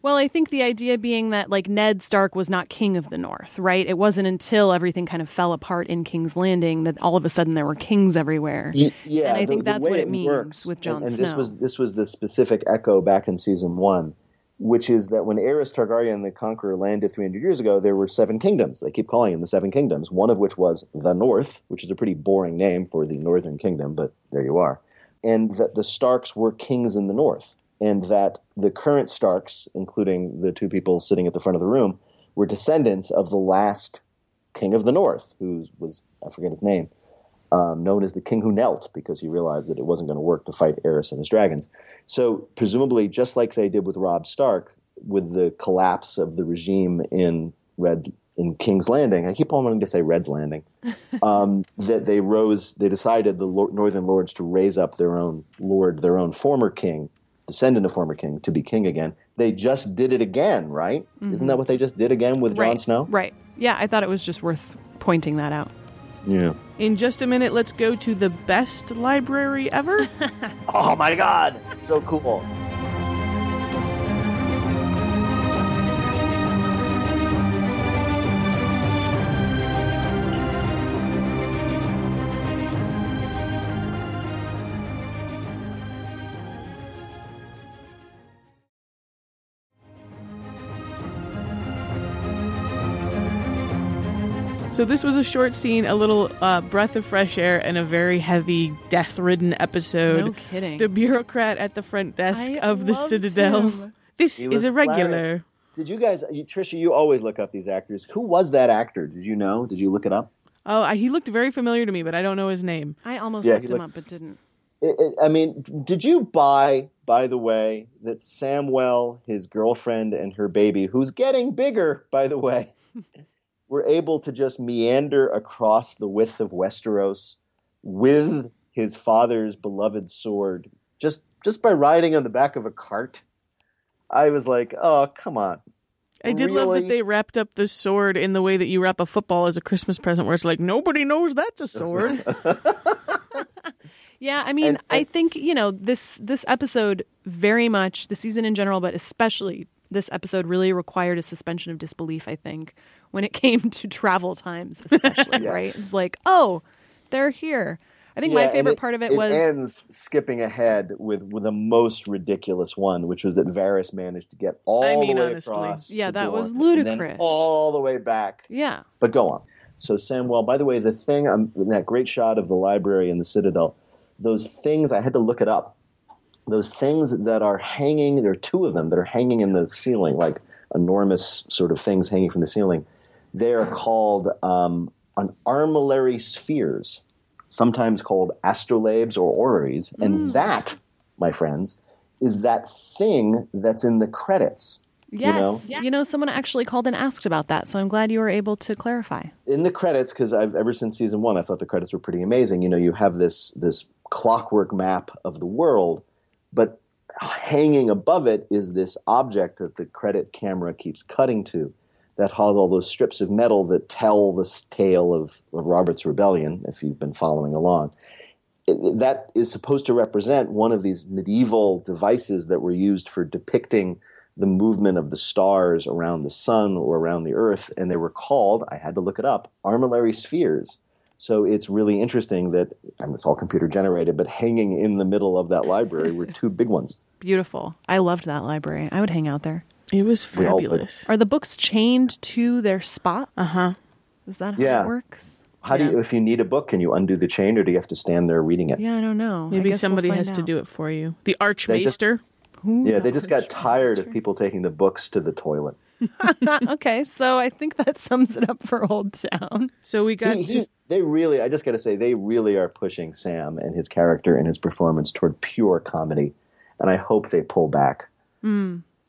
Well, I think the idea being that like Ned Stark was not king of the North, right? It wasn't until everything kind of fell apart in King's Landing that all of a sudden there were kings everywhere. Y- Yeah, And I the- think that's what it means works, with Jon and, and Snow. this was this was the specific echo back in season one, which is that when Aerys Targaryen the Conqueror landed 300 years ago, there were seven kingdoms. They keep calling them the seven kingdoms. One of which was the North, which is a pretty boring name for the Northern Kingdom, but there you are. And that the Starks were kings in the North, and that the current Starks, including the two people sitting at the front of the room, were descendants of the last king of the North, who was I forget his name um, known as the King Who Knelt because he realized that it wasn't going to work to fight Aerys and his dragons. So, presumably, just like they did with Robb Stark, with the collapse of the regime in Red in King's Landing, I keep on wanting to say Red's Landing, [LAUGHS] um, that they rose, they decided the Northern Lords to raise up their own lord, their own former king, descendant of former king, to be king again. They just did it again, right? Isn't that what they just did again with Jon. Snow? Right. Yeah, I thought it was just worth pointing that out. Yeah. In just a minute, let's go to the best library ever. [LAUGHS] Oh my God, so cool. So this was a short scene, a little uh, breath of fresh air, and a very heavy, death-ridden episode. No kidding. The bureaucrat at the front desk I of the Citadel. him. This He is a regular. hilarious. Did you guys, you, Tricia? You always look up these actors. Who was that actor? Did you know? Did you look it up? Oh, I- he looked very familiar to me, but I don't know his name. I almost Yeah, looked he him looked- up but didn't. It, it, I mean, did you buy, by the way, that Samwell, his girlfriend, and her baby, who's getting bigger, by the way, [LAUGHS] were able to just meander across the width of Westeros with his father's beloved sword, just just by riding on the back of a cart. I was like, oh, come on. I did love that they wrapped up the sword in the way that you wrap a football as a Christmas present, where it's like nobody knows that's a sword. [LAUGHS] Yeah, I mean, And- I think you know this this episode very much the season in general, but especially this episode really required a suspension of disbelief. I think when it came to [LAUGHS] travel times, [LAUGHS] especially right, it's like, oh, they're here. I think my Yeah, and favorite part of it, was ends skipping ahead with with the most ridiculous one, which was that Varys managed to get all I mean, the way honestly. across. Yeah, that was Dorne, then ludicrous. all the way back. yeah, But go on. So Samwell, by the way, the thing um, that great shot of the library in the Citadel, those things I had to look it up. Those things that are hanging, there are two of them that are hanging in the ceiling, like enormous sort of things hanging from the ceiling. They are called um, an armillary spheres, sometimes called astrolabes or orreries, and that, my friends, is that thing that's in the credits. yes, know? you know, someone actually called and asked about that, so I'm glad you were able to clarify. in the credits because I've ever since season one, I thought the credits were pretty amazing. You know, you have this this clockwork map of the world, but hanging above it is this object that the credit camera keeps cutting to, that has all those strips of metal that tell this tale of, of Robert's rebellion. If you've been following along, it, that is supposed to represent one of these medieval devices that were used for depicting the movement of the stars around the sun or around the earth, and they were called, I had to look it up, armillary spheres. So it's really interesting that, and it's all computer generated, but hanging in the middle of that library were [LAUGHS] two big ones. Beautiful. I loved that library. I would hang out there. It was We all did. fabulous. Are the books chained to their spots? Uh huh. Is that how Yeah. it works? How do you, if you need a book, can you undo the chain or do you have to stand there reading it? Yeah, I don't know. Maybe guess we'll somebody find has to do it for you. The They just- Archmaester. Yeah, they just got tired of people taking the books to the toilet. [LAUGHS] okay, so I think that sums it up for Oldtown. So we got He- he- just they really, I just got to say, they really are pushing Sam and his character and his performance toward pure comedy, and I hope they pull back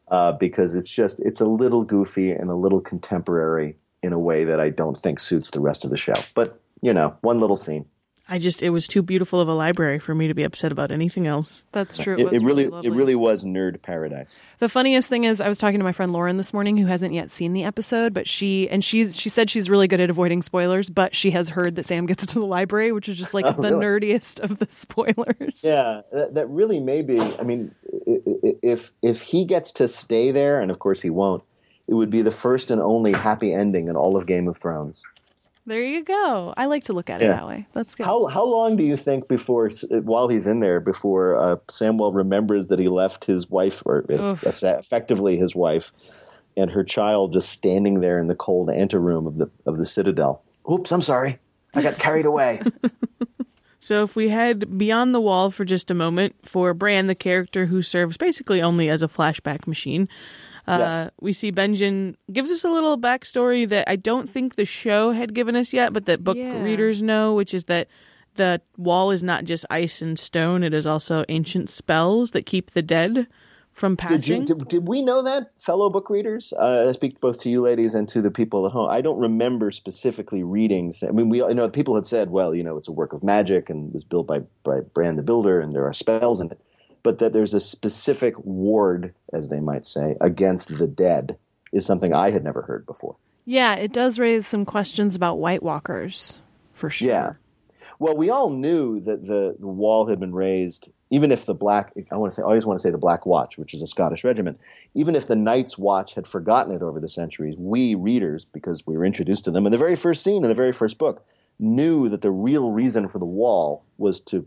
uh, because it's just it's a little goofy and a little contemporary in a way that I don't think suits the rest of the show. But you know, one little scene. I just it was too beautiful of a library for me to be upset about anything else. That's true. It, was it really, lovely. it really was nerd paradise. The funniest thing is, I was talking to my friend Lauren this morning, who hasn't yet seen the episode, but she and she's she said she's really good at avoiding spoilers, but she has heard that Sam gets [LAUGHS] to the library, which is just like oh, the really? nerdiest of the [LAUGHS] spoilers. Yeah, that, that really may be. I mean, i- i- if if he gets to stay there, and of course he won't, it would be the first and only happy ending in all of Game of Thrones. There you go. I like to look at it Yeah. that way. That's good. How how long do you think before while he's in there before uh, Samwell remembers that he left his wife or is, Oof. effectively his wife and her child just standing there in the cold anteroom of the of the citadel? Oops, I'm sorry, I got carried away. [LAUGHS] So if we head beyond the wall for just a moment for Bran, the character who serves basically only as a flashback machine, uh, Yes. we see Benjen gives us a little backstory that I don't think the show had given us yet, but that book Yeah. readers know, which is that the wall is not just ice and stone; it is also ancient spells that keep the dead from Did, you, passing. did, did we know that, fellow book readers? Uh, I speak both to you ladies and to the people at home. I don't remember specifically reading. I mean, we you know people had said, well, you know, it's a work of magic and was built by, by Bran the Builder, and there are spells in it, but that there's a specific ward, as they might say, against the dead is something I had never heard before. yeah, it does raise some questions about White Walkers, for sure. Yeah. Well, we all knew that the, the wall had been raised, even if the Black, I want to say, I always want to say the Black Watch, which is a Scottish regiment, even if the Night's Watch had forgotten it over the centuries, we readers, because we were introduced to them in the very first scene in the very first book, knew that the real reason for the wall was to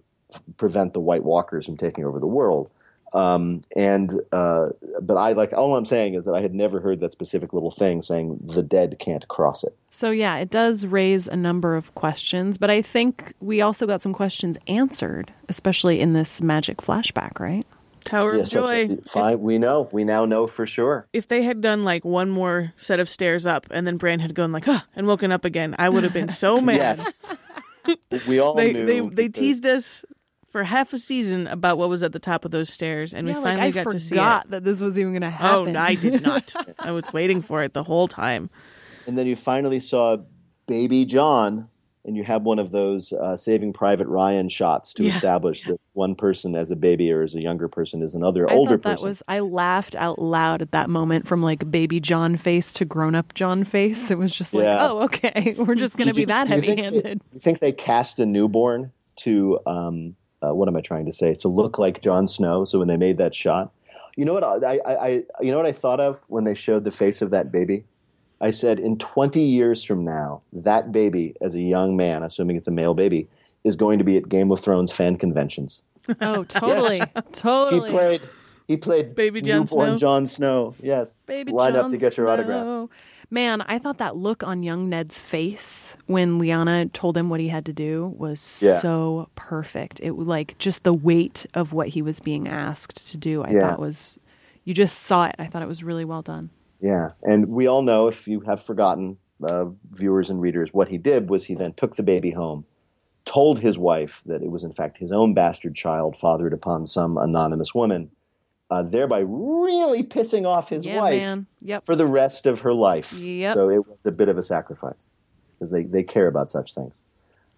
prevent the White Walkers from taking over the world. Um, and uh, but I like all I'm saying is that I had never heard that specific little thing saying the dead can't cross it. So yeah, it does raise a number of questions, but I think we also got some questions answered, especially in this magic flashback, right? Tower Yes, of Joy. it. fine. We know. We now know for sure. if they had done like one more set of stairs up and then Bran had gone like, huh, and woken up again, I would have been so [LAUGHS] mad. Yes. we all they knew. they they teased us for half a season about what was at the top of those stairs, and yeah, we finally I got to see it. that this was even going to happen. Oh, no, I did [LAUGHS] not. I was waiting for it the whole time. and then you finally saw baby Jon, and you have one of those uh, Saving Private Ryan shots to Yeah. establish that one person as a baby or as a younger person is another I older that person. was. I laughed out loud at that moment from like baby Jon face to grown up Jon face. It was just like, Yeah. oh, okay, [LAUGHS] we're just going to be you- that heavy handed. do you think they cast a newborn to um, uh, what am I trying to say? To look like Jon Snow. So when they made that shot, you know what I, I, I you know what I thought of when they showed the face of that baby. I said, in 20 years from now, that baby, as a young man, assuming it's a male baby, is going to be at Game of Thrones fan conventions. [LAUGHS] Oh, totally, He totally. He played. He played Baby Jon newborn Snow? Jon Snow. Yes, Baby lined up to get your autograph. Man, I thought that look on young Ned's face when Lyanna told him what he had to do was Yeah. so perfect. It was like just the weight of what he was being asked to do. I Yeah. thought was you just saw it. I thought it was really well done. Yeah, and we all know, if you have forgotten, uh, viewers and readers, what he did was he then took the baby home, told his wife that it was in fact his own bastard child fathered upon some anonymous woman, uh, thereby really pissing off his yeah, wife. Yep. for the rest of her life. Yep. So it was a bit of a sacrifice because they, they care about such things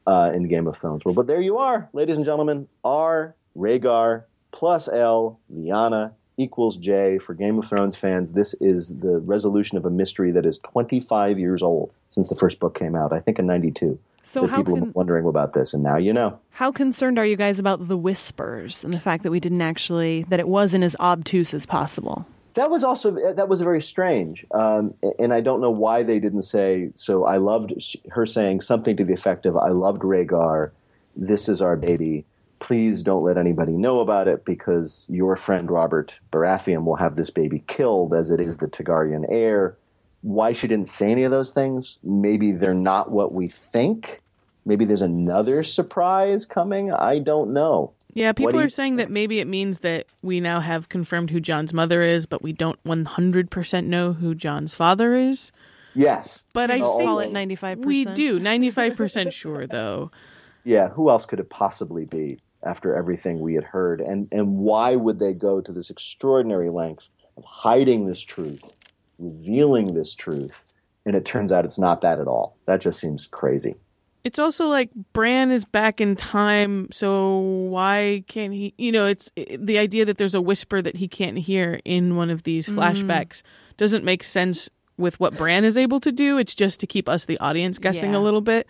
uh, in Game of Thrones world. But there you are, ladies and gentlemen. R, Rhaegar, plus L, Lyanna equals J. For Game of Thrones fans, this is the resolution of a mystery that is 25 years old since the first book came out, I think in 92. So how people been wondering about this, and now you know. how concerned are you guys about the whispers and the fact that we didn't actually that it wasn't as obtuse as possible? That was also that was very strange, um, and I don't know why they didn't say. So I loved her saying something to the effect of, "I loved Rhaegar. This is our baby. Please don't let anybody know about it because your friend Robert Baratheon will have this baby killed, as it is the Targaryen heir." Why she didn't say any of those things? Maybe they're not what we think. Maybe there's another surprise coming. I don't know. Yeah, people are you saying that maybe it means that we now have confirmed who Jon's mother is, but we don't 100% know who Jon's father is. Yes, But I Just think Call it ninety five percent. we do 95% sure though. yeah, who else could it possibly be after everything we had heard? And and why would they go to this extraordinary length of hiding this truth, revealing this truth, and it turns out it's not that at all? That just seems crazy. It's also like Bran is back in time, so why can't he? You know, it's it, the idea that there's a whisper that he can't hear in one of these mm. flashbacks doesn't make sense with what Bran is able to do. It's just to keep us, the audience, guessing Yeah. a little bit.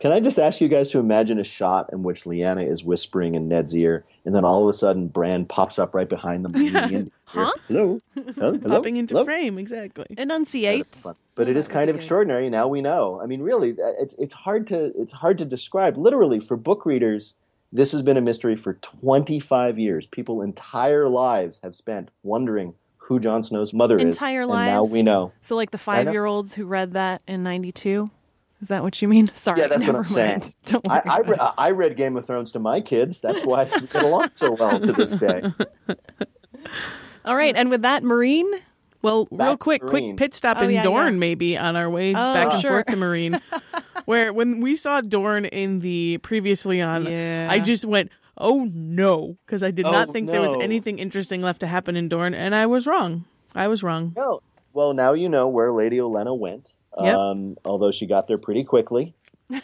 Can I just ask you guys to imagine a shot in which Lyanna is whispering in Ned's ear, and then all of a sudden Bran pops up right behind them, leaning [LAUGHS] in. Huh? Hello, [LAUGHS] Hello? Hello? Popping into Hello? frame, exactly. Enunciate. but it is kind of extraordinary. Now we know. I mean, really, uh, it's it's hard to it's hard to describe. Literally, for book readers, this has been a mystery for 25 years. People entire lives have spent wondering who Jon Snow's mother is. Entire and lives. now we know. So like the five year olds who read that in ninety two. Is that what you mean? [LAUGHS] Sorry. Yeah, that's what I'm saying. mind. [LAUGHS] Don't I. I, re- I read Game of Thrones to my kids. That's why we get along so well to this day. [LAUGHS] All right, and with that, Meereen. Well, real Back to quick, quick pit stop Oh, in yeah, Dorne, yeah. maybe on our way Oh, back and sure. forth to Meereen, where when we saw Dorne in the previously on, Yeah. I just went, "Oh no," because I did Oh, not think there was anything interesting left to happen in Dorne, and I was wrong. I was wrong. No. Well, now you know where Lady Olenna went. Yep. Um, although she got there pretty quickly. [LAUGHS] yeah,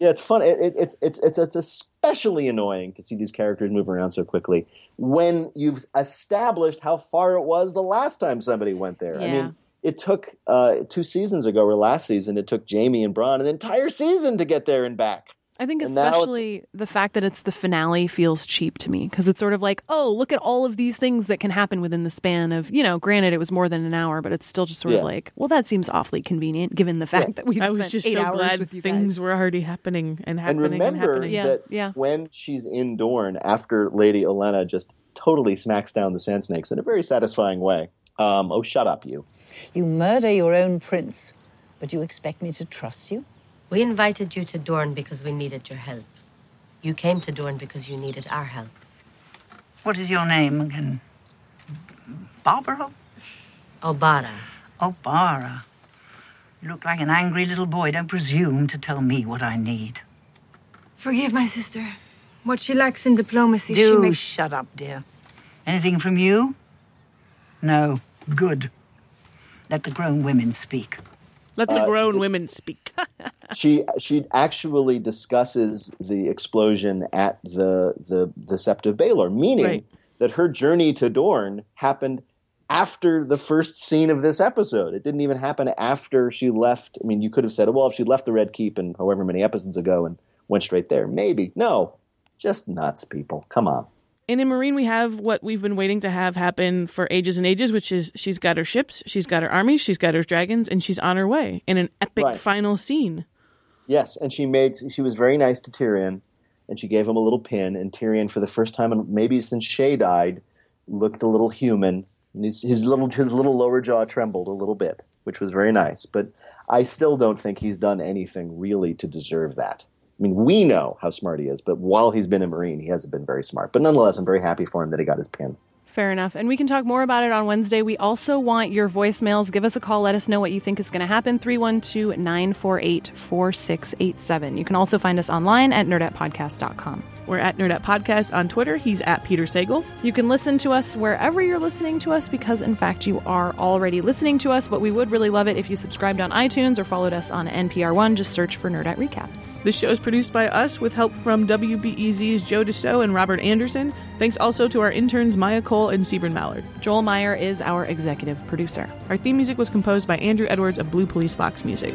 it's fun. It, it, it's it's it's it's especially annoying to see these characters move around so quickly when you've established how far it was the last time somebody went there. I mean, it took uh, two seasons ago or last season. It took Jaime and Bronn an entire season to get there and back. I think And especially the fact that it's the finale feels cheap to me because it's sort of like, oh, look at all of these things that can happen within the span of, you know, granted it was more than an hour, but it's still just sort Yeah. of like, well, that seems awfully convenient given the fact that we've I spent was just eight so hours glad with you things guys. were already happening and And happening and, remember happening. Yeah, that yeah. when she's in Dorne after Lady Olenna just totally smacks down the Sand Snakes in a very satisfying way. Um, oh, shut up, you. You murder your own prince, but you expect me to trust you? We invited you to Dorne because we needed your help. You came to Dorne because you needed our help. What is your name again? Barbara? Obara. Obara. You look like an angry little boy. Don't presume to tell me what I need. Forgive my sister. What she lacks in diplomacy, she Do makes. shut up, dear. Anything from you? No. Good. Let the grown women speak. Let the Uh, grown women speak. [LAUGHS] she she actually discusses the explosion at the the the Sept of Baelor, meaning Right. that her journey to Dorne happened after the first scene of this episode. It didn't even happen after she left. I mean, you could have said, well, if she left the Red Keep and however many episodes ago and went straight there, maybe. No, just nuts, people. Come on. And in Meereen, we have what we've been waiting to have happen for ages and ages, which is she's got her ships, she's got her armies, she's got her dragons, and she's on her way in an epic Right. final scene. Yes, and she made she was very nice to Tyrion, and she gave him a little pin. And Tyrion, for the first time, in maybe since Shae died, looked a little human. And his, his little his little lower jaw trembled a little bit, which was very nice. But I still don't think he's done anything really to deserve that. I mean, we know how smart he is, but while he's been a Meereen, he hasn't been very smart. But nonetheless, I'm very happy for him that he got his pin. Fair enough. And we can talk more about it on Wednesday. We also want your voicemails. Give us a call. Let us know what you think is going to happen. 312 948 4687. You can also find us online at nerdettepodcast.com. We're at Nerdette Podcast on Twitter. He's at Peter Sagal. You can listen to us wherever you're listening to us because, in fact, you are already listening to us. But we would really love it if you subscribed on iTunes or followed us on NPR One. Just search for Nerdette Recaps. This show is produced by us with help from WBEZ's Joe Deso and Robert Anderson. Thanks also to our interns Maya Cole and Sebron Mallard. Joel Meyer is our executive producer. Our theme music was composed by Andrew Edwards of Blue Police Box Music.